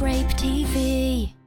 Scrape TV.